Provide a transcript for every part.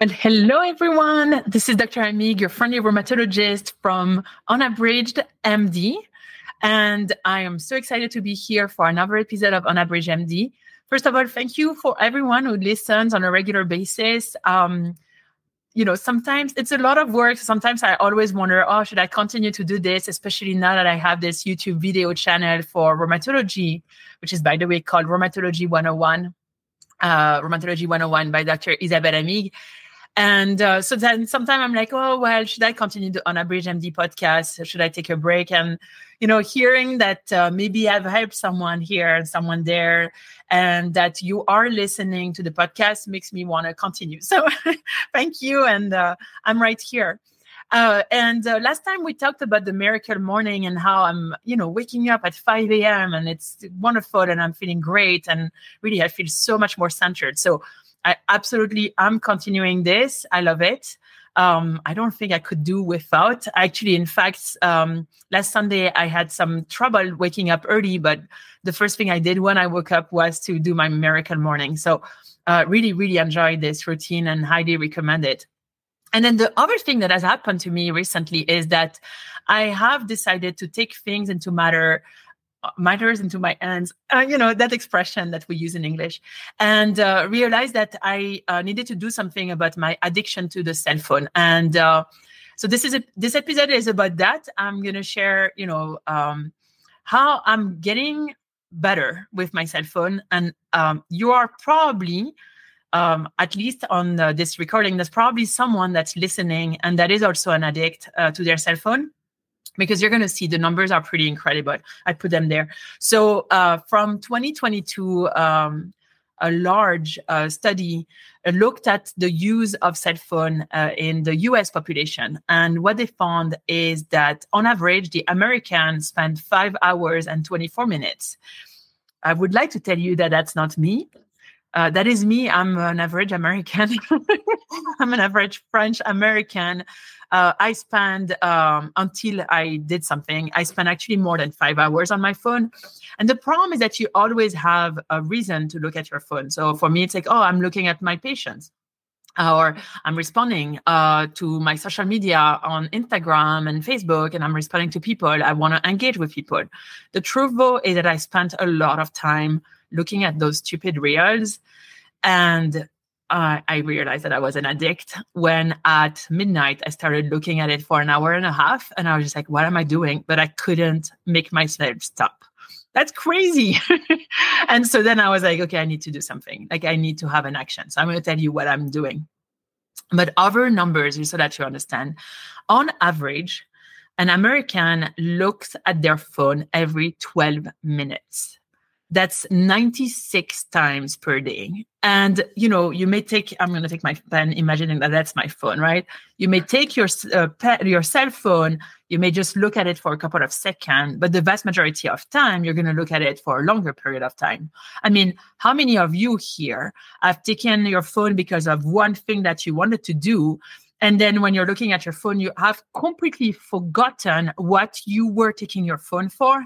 Well, hello everyone. This is Dr. Amigues, your friendly rheumatologist from Unabridged MD. And I am so excited to be here for another episode of Unabridged MD. First of all, thank you for everyone who listens on a regular basis. Um, you know, sometimes it's a lot of work. Sometimes I always wonder, oh, should I continue to do this? Especially now that I have this YouTube video channel for rheumatology, which is, by the way, called Rheumatology 101, uh, Rheumatology 101 by Dr. Isabelle Amigues. And uh, so then sometimes I'm like, oh, well, should I continue the Unabridged MD podcast? Should I take a break? And, you know, hearing that uh, maybe I've helped someone here and someone there, and that you are listening to the podcast makes me want to continue. So thank you. And uh, I'm right here. Uh, and uh, last time we talked about the miracle morning and how I'm, you know, waking up at 5 a.m. and it's wonderful and I'm feeling great. And really, I feel so much more centered. So I absolutely am continuing this. I love it. Um, I don't think I could do without. Actually, in fact, um, last Sunday I had some trouble waking up early, but the first thing I did when I woke up was to do my miracle morning. So, uh, really, really enjoyed this routine and highly recommend it. And then the other thing that has happened to me recently is that I have decided to take things into matter matters into my hands uh, you know that expression that we use in english. And uh, realized that i uh, needed to do something about my addiction to the cell phone. And uh, so this is a, this episode is about that. I'm to share you know um, how i'm getting better with my cell phone. And um, you are probably um, at least on this recording there's probably someone that's listening and that is also an addict uh, to their cell phone because you're going to see the numbers are pretty incredible. I put them there. So uh, from 2022, um, a large uh, study looked at the use of cell phone uh, in the US population. And what they found is that on average, the American spend five hours and 24 minutes. I would like to tell you that that's not me. Uh, that is me. I'm an average American. I'm an average French American uh, I spend um, until I did something, I spend actually more than five hours on my phone. And the problem is that you always have a reason to look at your phone. So for me, it's like, oh, I'm looking at my patients. Or I'm responding uh, to my social media on Instagram and Facebook, and I'm responding to people. I want to engage with people. The truth, though, is that I spent a lot of time looking at those stupid reels and uh, I realized that I was an addict when at midnight I started looking at it for an hour and a half. And I was just like, what am I doing? But I couldn't make myself stop. That's crazy. and so then I was like, okay, I need to do something. Like, I need to have an action. So I'm going to tell you what I'm doing. But other numbers, so that you understand, on average, an American looks at their phone every 12 minutes that's 96 times per day. And you know you may take i'm going to take my pen imagining that that's my phone right? You may take your uh, pe- your cell phone you may just look at it for a couple of seconds but the vast majority of time you're going to look at it for a longer period of time. I mean how many of you here have taken your phone because of one thing that you wanted to do? And then when you're looking at your phone you have completely forgotten what you were taking your phone for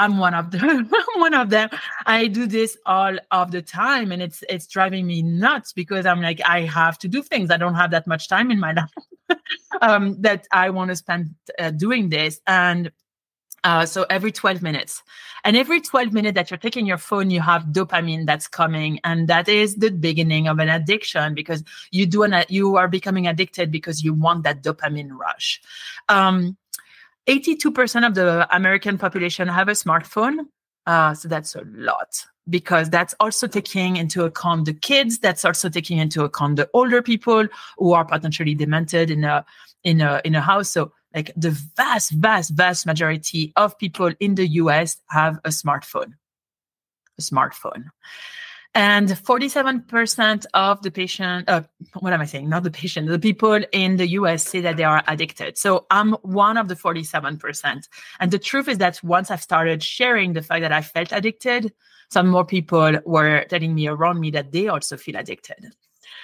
I'm one of them. one of them. I do this all of the time, and it's it's driving me nuts because I'm like, I have to do things. I don't have that much time in my life um, that I want to spend uh, doing this. And uh, so every 12 minutes, and every 12 minutes that you're taking your phone, you have dopamine that's coming, and that is the beginning of an addiction because you do an, you are becoming addicted because you want that dopamine rush. Um, 82% of the American population have a smartphone. Uh, so that's a lot because that's also taking into account the kids. That's also taking into account the older people who are potentially demented in a in a in a house. So like the vast, vast, vast majority of people in the US have a smartphone. A smartphone. And 47% of the patient, uh, what am I saying? Not the patient, the people in the US say that they are addicted. So I'm one of the 47%. And the truth is that once I've started sharing the fact that I felt addicted, some more people were telling me around me that they also feel addicted.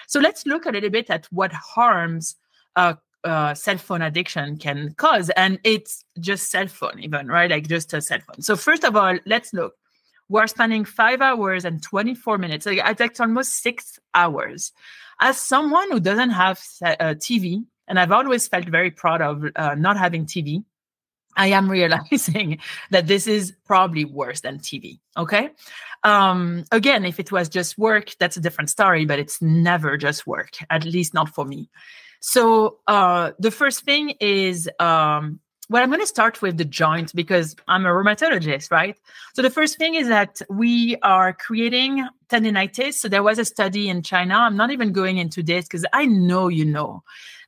So let's look a little bit at what harms uh, uh, cell phone addiction can cause. And it's just cell phone, even, right? Like just a cell phone. So, first of all, let's look we're spending five hours and 24 minutes. Like, it's almost six hours. as someone who doesn't have uh, TV, and I've always felt very proud of uh, not having TV, I am realizing that this is probably worse than TV. Okay. Um, again, if it was just work, that's a different story, but it's never just work, at least not for me. So uh, the first thing is um, well, I'm going to start with the joint because I'm a rheumatologist, right? So the first thing is that we are creating tendinitis. So there was a study in China. I'm not even going into this because I know you know.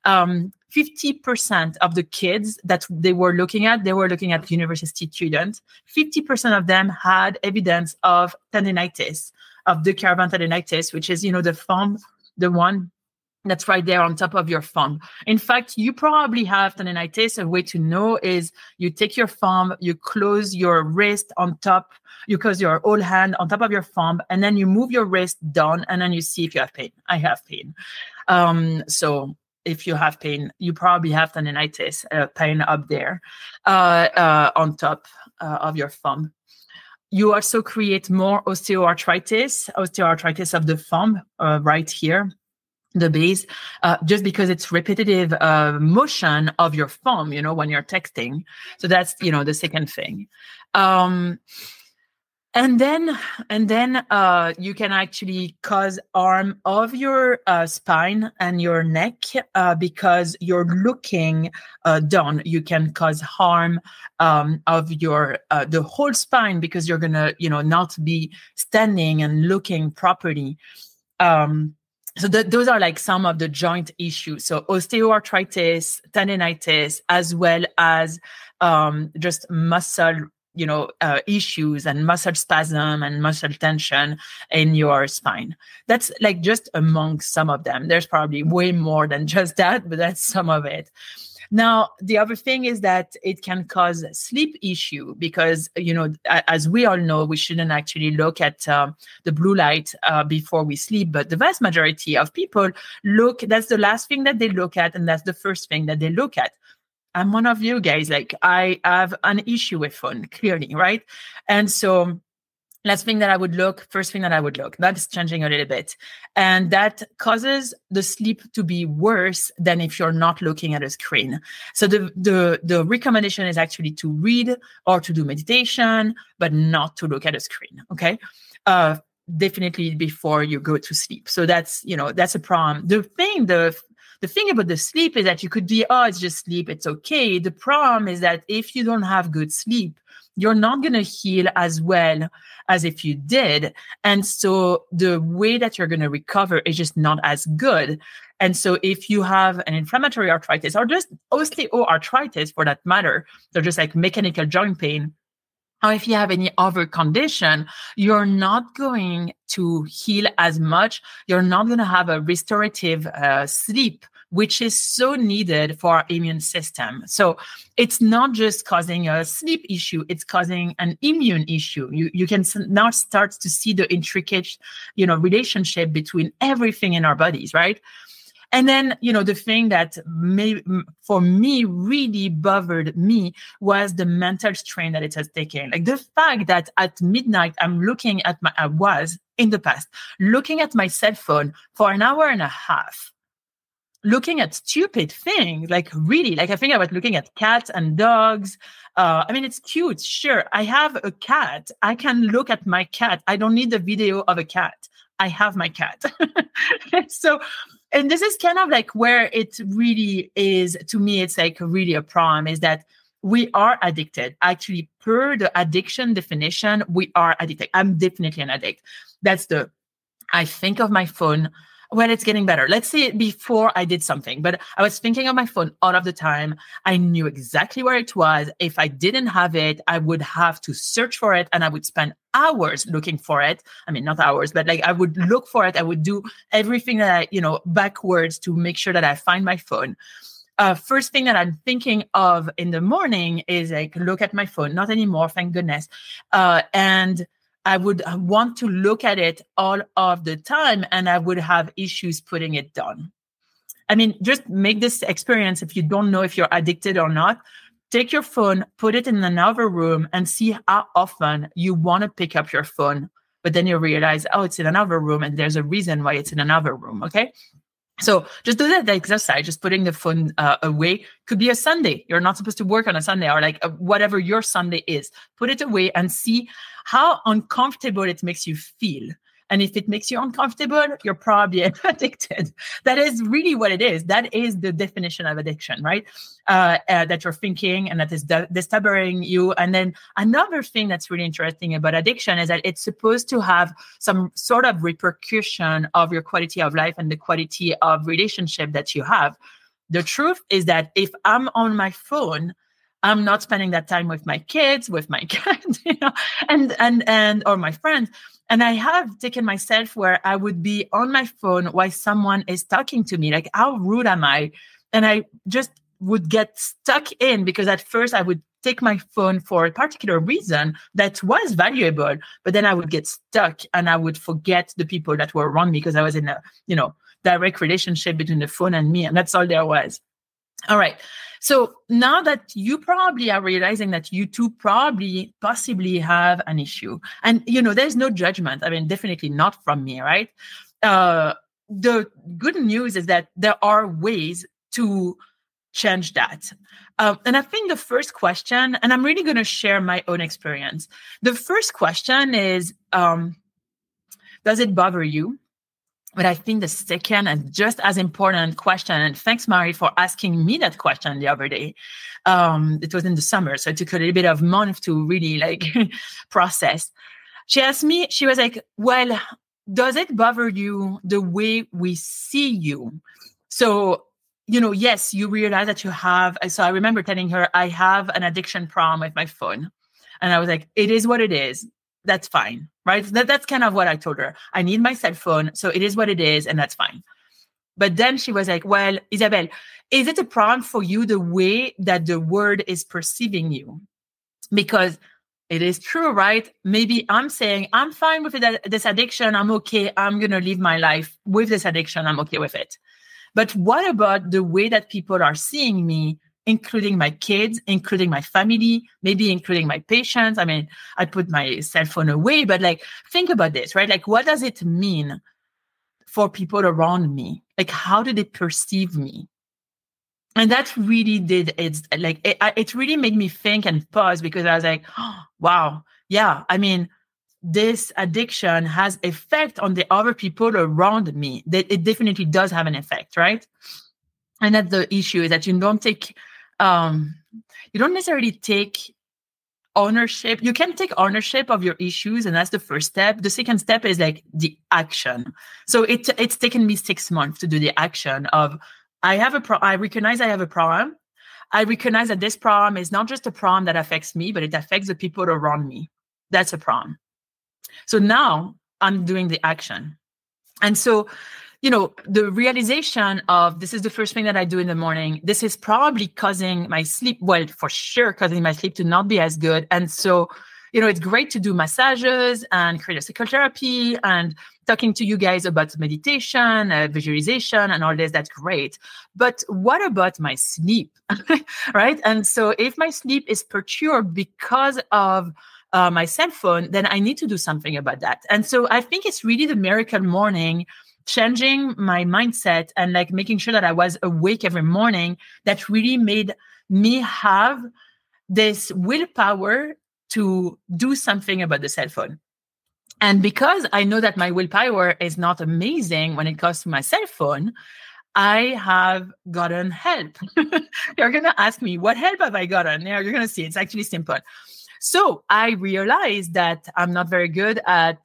Um, 50% of the kids that they were looking at, they were looking at university students. 50% of them had evidence of tendinitis, of de Quervain tendinitis, which is, you know, the form, the one that's right there on top of your thumb. In fact, you probably have tendinitis. A way to know is you take your thumb, you close your wrist on top, you close your whole hand on top of your thumb, and then you move your wrist down, and then you see if you have pain. I have pain. Um, so if you have pain, you probably have tendinitis, uh, pain up there uh, uh, on top uh, of your thumb. You also create more osteoarthritis, osteoarthritis of the thumb uh, right here the base uh, just because it's repetitive uh, motion of your thumb you know when you're texting. So that's you know the second thing. Um, and then and then uh, you can actually cause harm of your uh, spine and your neck uh, because you're looking uh, down. You can cause harm um, of your uh, the whole spine because you're gonna you know not be standing and looking properly. Um, so those are like some of the joint issues. So osteoarthritis tendinitis as well as um, just muscle you know uh, issues and muscle spasm and muscle tension in your spine. That's like just among some of them. There's probably way more than just that but that's some of it now, the other thing is that it can cause sleep issue because, you know, as we all know, we shouldn't actually look at uh, the blue light uh, before we sleep. But the vast majority of people look, that's the last thing that they look at. And that's the first thing that they look at. I'm one of you guys. Like I have an issue with phone, clearly, right? And so last thing that I would look, first thing that I would look, that's changing a little bit. And that causes the sleep to be worse than if you're not looking at a screen. So the, the, the recommendation is actually to read or to do meditation, but not to look at a screen. Okay. Uh, definitely before you go to sleep. So that's, you know, that's a problem. The thing, the the thing about the sleep is that you could be, oh, it's just sleep, it's okay. The problem is that if you don't have good sleep, you're not going to heal as well as if you did. And so the way that you're going to recover is just not as good. And so if you have an inflammatory arthritis or just osteoarthritis for that matter, they're just like mechanical joint pain, or if you have any other condition, you're not going to heal as much. You're not going to have a restorative uh, sleep which is so needed for our immune system. So it's not just causing a sleep issue, it's causing an immune issue. You, you can now start to see the intricate, you know, relationship between everything in our bodies, right? And then, you know, the thing that may, for me really bothered me was the mental strain that it has taken. Like the fact that at midnight, I'm looking at my, I was in the past looking at my cell phone for an hour and a half looking at stupid things like really like i think i was looking at cats and dogs. Uh, i mean it's cute sure i have a cat. I can look at my cat. I don't need the video of a cat. I have my cat. So and this is kind of like where it really is to me it's like really a problem is that we are addicted. Actually per the addiction definition we are addicted. I'm definitely an addict. That's the i think of my phone well, it's getting better. Let's say before I did something, but I was thinking of my phone all of the time. I knew exactly where it was. If I didn't have it, I would have to search for it and I would spend hours looking for it. I mean, not hours, but like I would look for it. I would do everything that I, you know, backwards to make sure that I find my phone. Uh, first thing that I'm thinking of in the morning is like look at my phone. Not anymore, thank goodness. Uh, and I would want to look at it all of the time and I would have issues putting it down. I mean, just make this experience if you don't know if you're addicted or not. Take your phone, put it in another room, and see how often you want to pick up your phone but then you realize, oh, it's in another room and there's a reason why it's in another room. Okay. So just do that exercise, just putting the phone uh, away. Could be a Sunday. You're not supposed to work on a Sunday or like uh, whatever your Sunday is. Put it away and see how uncomfortable it makes you feel. And if it makes you uncomfortable, you're probably addicted. That is really what it is. That is the definition of addiction, right? Uh, uh, that you're thinking and that is disturbing you. And then another thing that's really interesting about addiction is that it's supposed to have some sort of repercussion of your quality of life and the quality of relationship that you have. The truth is that if I'm on my phone, I'm not spending that time with my kids, with my cat, you know, and and and or my friends. And I have taken myself where I would be on my phone while someone is talking to me. Like, how rude am I? And I just would get stuck in because at first I would take my phone for a particular reason that was valuable, but then I would get stuck and I would forget the people that were around me because I was in a, you know, direct relationship between the phone and me. And that's all there was. All right. So now that you probably are realizing that you too probably possibly have an issue, and you know, there's no judgment. I mean, definitely not from me, right? Uh, the good news is that there are ways to change that. Uh, and I think the first question, and I'm really going to share my own experience. The first question is um, Does it bother you? But I think the second and just as important question, and thanks, Mari, for asking me that question the other day. Um, it was in the summer, so it took a little bit of month to really like process. She asked me, she was like, Well, does it bother you the way we see you? So, you know, yes, you realize that you have. So I remember telling her, I have an addiction problem with my phone. And I was like, it is what it is that's fine, right? That, that's kind of what I told her. I need my cell phone. So it is what it is, and that's fine. But then she was like, Well, Isabelle, is it a problem for you the way that the world is perceiving you? Because it is true, right? Maybe I'm saying, I'm fine with this addiction. I'm okay. I'm going to live my life with this addiction. I'm okay with it. But what about the way that people are seeing me including my kids, including my family, maybe including my patients. I mean, I put my cell phone away, but like, think about this, right? Like, what does it mean for people around me? Like, how do they perceive me? And that really did it's like it, it really made me think and pause because I was like, oh, wow, yeah. I mean, this addiction has effect on the other people around me. That it definitely does have an effect, right? And that's the issue is that you don't take um, you don't necessarily take ownership you can take ownership of your issues and that's the first step. The second step is like the action. So it it's taken me six months to do the action of i have a pro i recognize i have a problem. I recognize that this problem is not just a problem that affects me but it affects the people around me. That's a problem. So now i'm doing the action. And so you know, the realization of this is the first thing that I do in the morning. This is probably causing my sleep, well, for sure, causing my sleep to not be as good. And so, you know, it's great to do massages and create a psychotherapy and talking to you guys about meditation, uh, visualization, and all this. That's great. But what about my sleep? right. And so, if my sleep is perturbed because of uh, my cell phone, then I need to do something about that. And so, I think it's really the miracle morning changing my mindset and like making sure that I was awake every morning that really made me have this willpower to do something about the cell phone. And because I know that my willpower is not amazing when it comes to my cell phone, I have gotten help. you're going to ask me, what help have I gotten? You're going to see it's actually simple. So I realized that I'm not very good at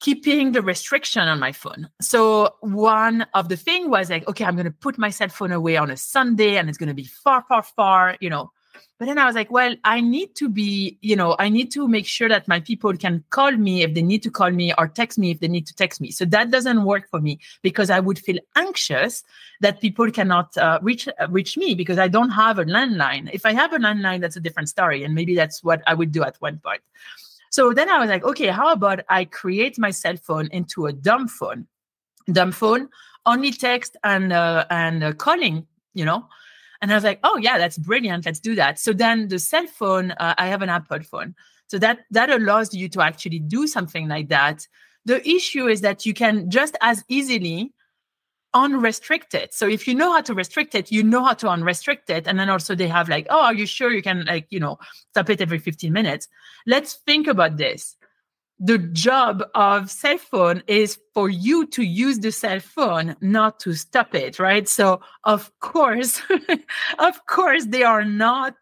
keeping the restriction on my phone. So one of the thing was like, okay, I'm going to put my cell phone away on a Sunday and it's going to be far, far, far, you know. But then I was like, well, I need to be, you know, I need to make sure that my people can call me if they need to call me or text me if they need to text me. So that doesn't work for me because I would feel anxious that people cannot uh, reach uh, reach me because I don't have a landline. If I have a landline, that's a different story, and maybe that's what I would do at one point. So then I was like, okay, how about I create my cell phone into a dumb phone? Dumb phone, only text and uh, and uh, calling, you know. And I was like, oh yeah, that's brilliant. Let's do that. So then the cell phone, uh, I have an Apple phone. So that that allows you to actually do something like that. The issue is that you can just as easily unrestrict it. So if you know how to restrict it, you know how to unrestrict it. And then also they have like, oh, are you sure you can like, you know, stop it every 15 minutes? Let's think about this. The job of cell phone is for you to use the cell phone, not to stop it, right? So of course, of course, they are not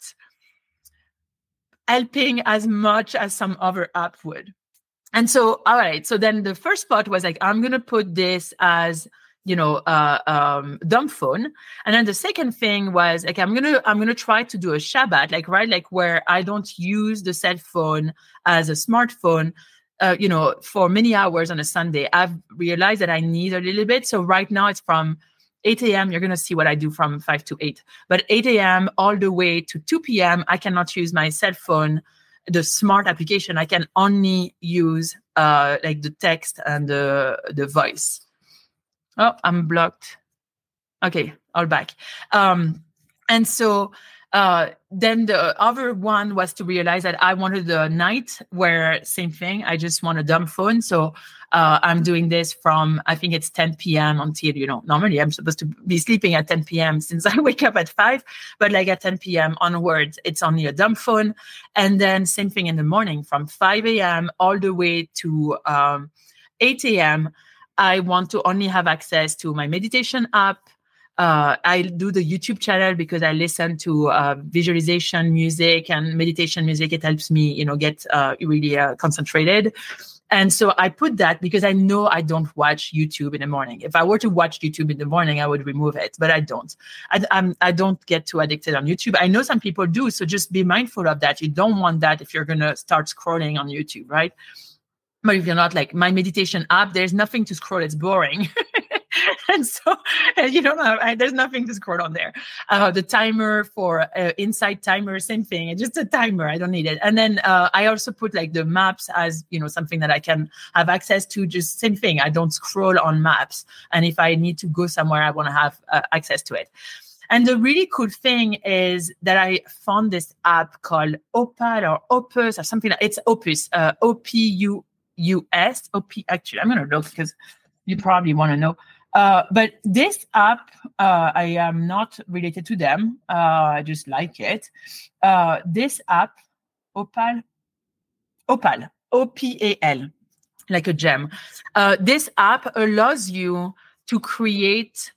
helping as much as some other app would. And so, all right. So then the first part was like, I'm going to put this as you know uh, um, dumb phone. And then the second thing was like i'm gonna i'm gonna try to do a shabbat like right like where i don't use the cell phone as a smartphone uh, you know for many hours on a sunday. I've realized that i need a little bit. So right now it's from 8 a.m you're gonna see what i do from 5 to 8 but 8 a.m all the way to 2 p.m i cannot use my cell phone the smart application. I can only use uh, like the text and the the voice Oh, I'm blocked. Okay, all back. Um, and so uh, then the other one was to realize that I wanted a night where same thing. I just want a dumb phone. So uh, I'm doing this from I think it's 10 p.m. until you know normally I'm supposed to be sleeping at 10 p.m. since I wake up at five, but like at 10 p.m. onwards, it's only a dumb phone. And then same thing in the morning from 5 a.m. all the way to um, 8 a.m. I want to only have access to my meditation app. Uh, I do the YouTube channel because I listen to uh, visualization music and meditation music. It helps me, you know, get uh, really uh, concentrated. And so I put that because I know I don't watch YouTube in the morning. If I were to watch YouTube in the morning, I would remove it, but I don't. I, I'm, I don't get too addicted on YouTube. I know some people do, so just be mindful of that. You don't want that if you're gonna start scrolling on YouTube, right? But if you're not like my meditation app, there's nothing to scroll. It's boring. and so and you don't have, there's nothing to scroll on there. Uh, the timer for uh, Insight timer, same thing. It's just a timer. I don't need it. And then uh, I also put like the maps as, you know, something that I can have access to just same thing. I don't scroll on maps. And if I need to go somewhere, I want to have uh, access to it. And the really cool thing is that I found this app called Opal or Opus or something. Like, it's Opus, uh, O P U US. OP, actually, I'm going to look because you probably want to know. Uh, but this app, uh, I am not related to them. Uh, I just like it. Uh, this app, Opal, Opal, O P A L, like a gem. Uh, this app allows you to create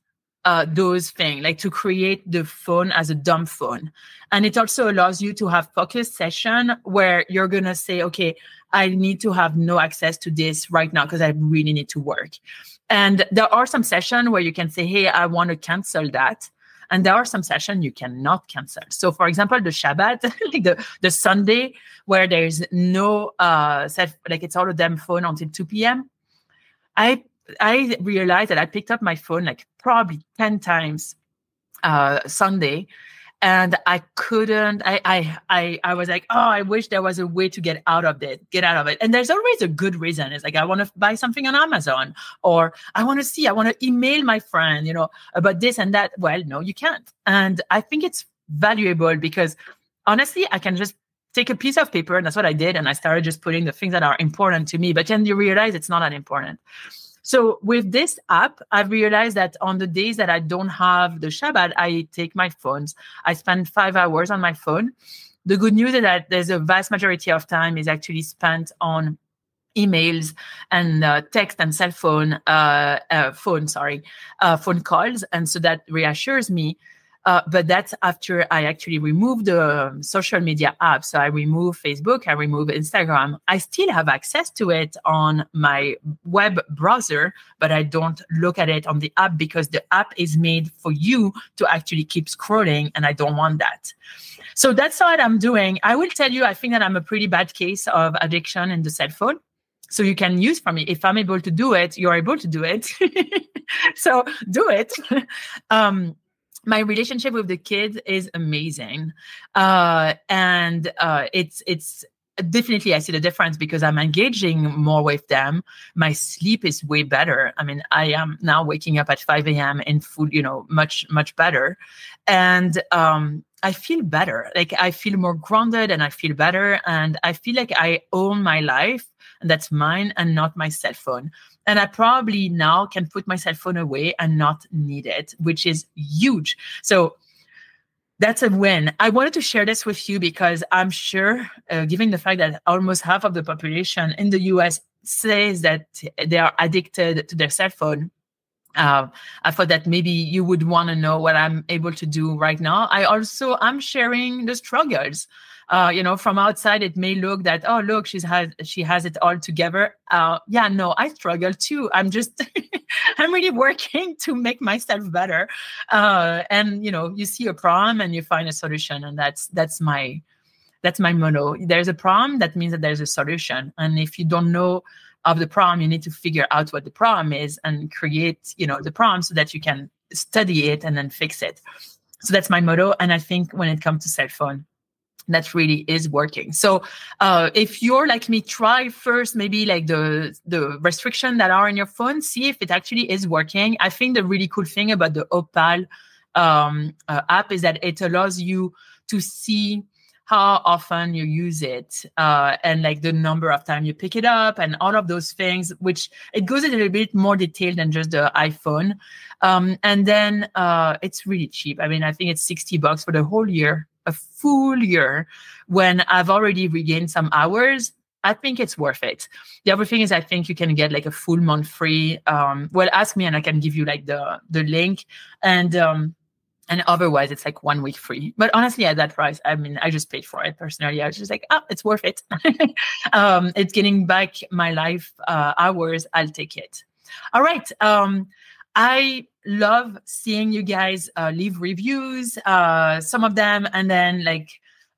uh, those things, like to create the phone as a dumb phone. And it also allows you to have focus session where you're going to say, okay, I need to have no access to this right now because I really need to work. And there are some sessions where you can say, hey, I want to cancel that. And there are some sessions you cannot cancel. So, for example, the Shabbat, like the, the Sunday, where there's no uh set, like it's all a damn phone until 2 p.m. I I realized that I picked up my phone like probably 10 times uh Sunday and I couldn't. I, I I I was like, oh, I wish there was a way to get out of it, get out of it. And there's always a good reason. It's like I want to buy something on Amazon, or I want to see, I want to email my friend, you know, about this and that. Well, no, you can't. And I think it's valuable because honestly, I can just take a piece of paper, and that's what I did, and I started just putting the things that are important to me. But then you realize it's not that important. So with this app, I've realized that on the days that I don't have the Shabbat, I take my phones. I spend five hours on my phone. The good news is that there's a vast majority of time is actually spent on emails and uh, text and cell phone uh, uh, phone sorry uh, phone calls and so that reassures me uh, but that's after I actually remove the um, social media app. So I remove Facebook, I remove Instagram. I still have access to it on my web browser, but I don't look at it on the app because the app is made for you to actually keep scrolling, and I don't want that. So that's what I'm doing. I will tell you, I think that I'm a pretty bad case of addiction in the cell phone so you can use from me if i'm able to do it you're able to do it so do it um, my relationship with the kids is amazing uh, and uh, it's it's definitely i see the difference because i'm engaging more with them my sleep is way better i mean i am now waking up at 5 a.m in full you know much much better and um I feel better. Like I feel more grounded and I feel better. And I feel like I own my life that's mine and not my cell phone. And I probably now can put my cell phone away and not need it, which is huge. So that's a win. I wanted to share this with you because I'm sure, uh, given the fact that almost half of the population in the US says that they are addicted to their cell phone, uh, I thought that maybe you would want to know what I'm able to do right now. I also I'm sharing the struggles. Uh, you know, from outside it may look that oh look she's has she has it all together. Uh, yeah, no, I struggle too. I'm just I'm really working to make myself better. Uh, and you know, you see a problem and you find a solution, and that's that's my that's my motto. There's a problem, that means that there's a solution. And if you don't know of the problem you need to figure out what the problem is and create you know the problem so that you can study it and then fix it so that's my motto and i think when it comes to cell phone that really is working. So uh, if you're like me try first maybe like the the restriction that are in your phone see if it actually is working. I think the really cool thing about the opal um, uh, app is that it allows you to see how often you use it uh, and like the number of time you pick it up and all of those things which it goes a little bit more detailed than just the iphone. Um, and then uh, it's really cheap. I mean i think it's 60 bucks for the whole year a full year when i've already regained some hours I think it's worth it. The other thing is, I think you can get like a full month free. Um, well, ask me and I can give you like the the link. And um, and otherwise it's like one week free but honestly at that price i mean i just paid for it personally i was just like oh it's worth it um, it's getting back my life uh, hours i'll take it all right um, i love seeing you guys uh, leave reviews uh, some of them and then like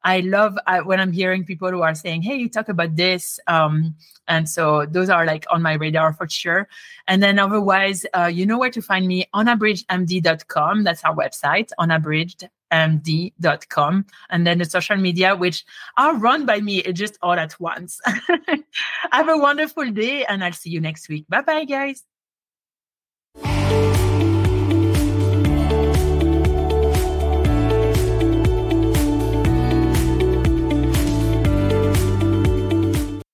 I love uh, when I'm hearing people who are saying, "Hey, you talk about this," um, and so those are like on my radar for sure. And then otherwise, uh, you know where to find me unabridgedmd.com. That's our website, unabridgedmd.com, and then the social media, which are run by me just all at once. Have a wonderful day, and I'll see you next week. Bye bye, guys. Bye.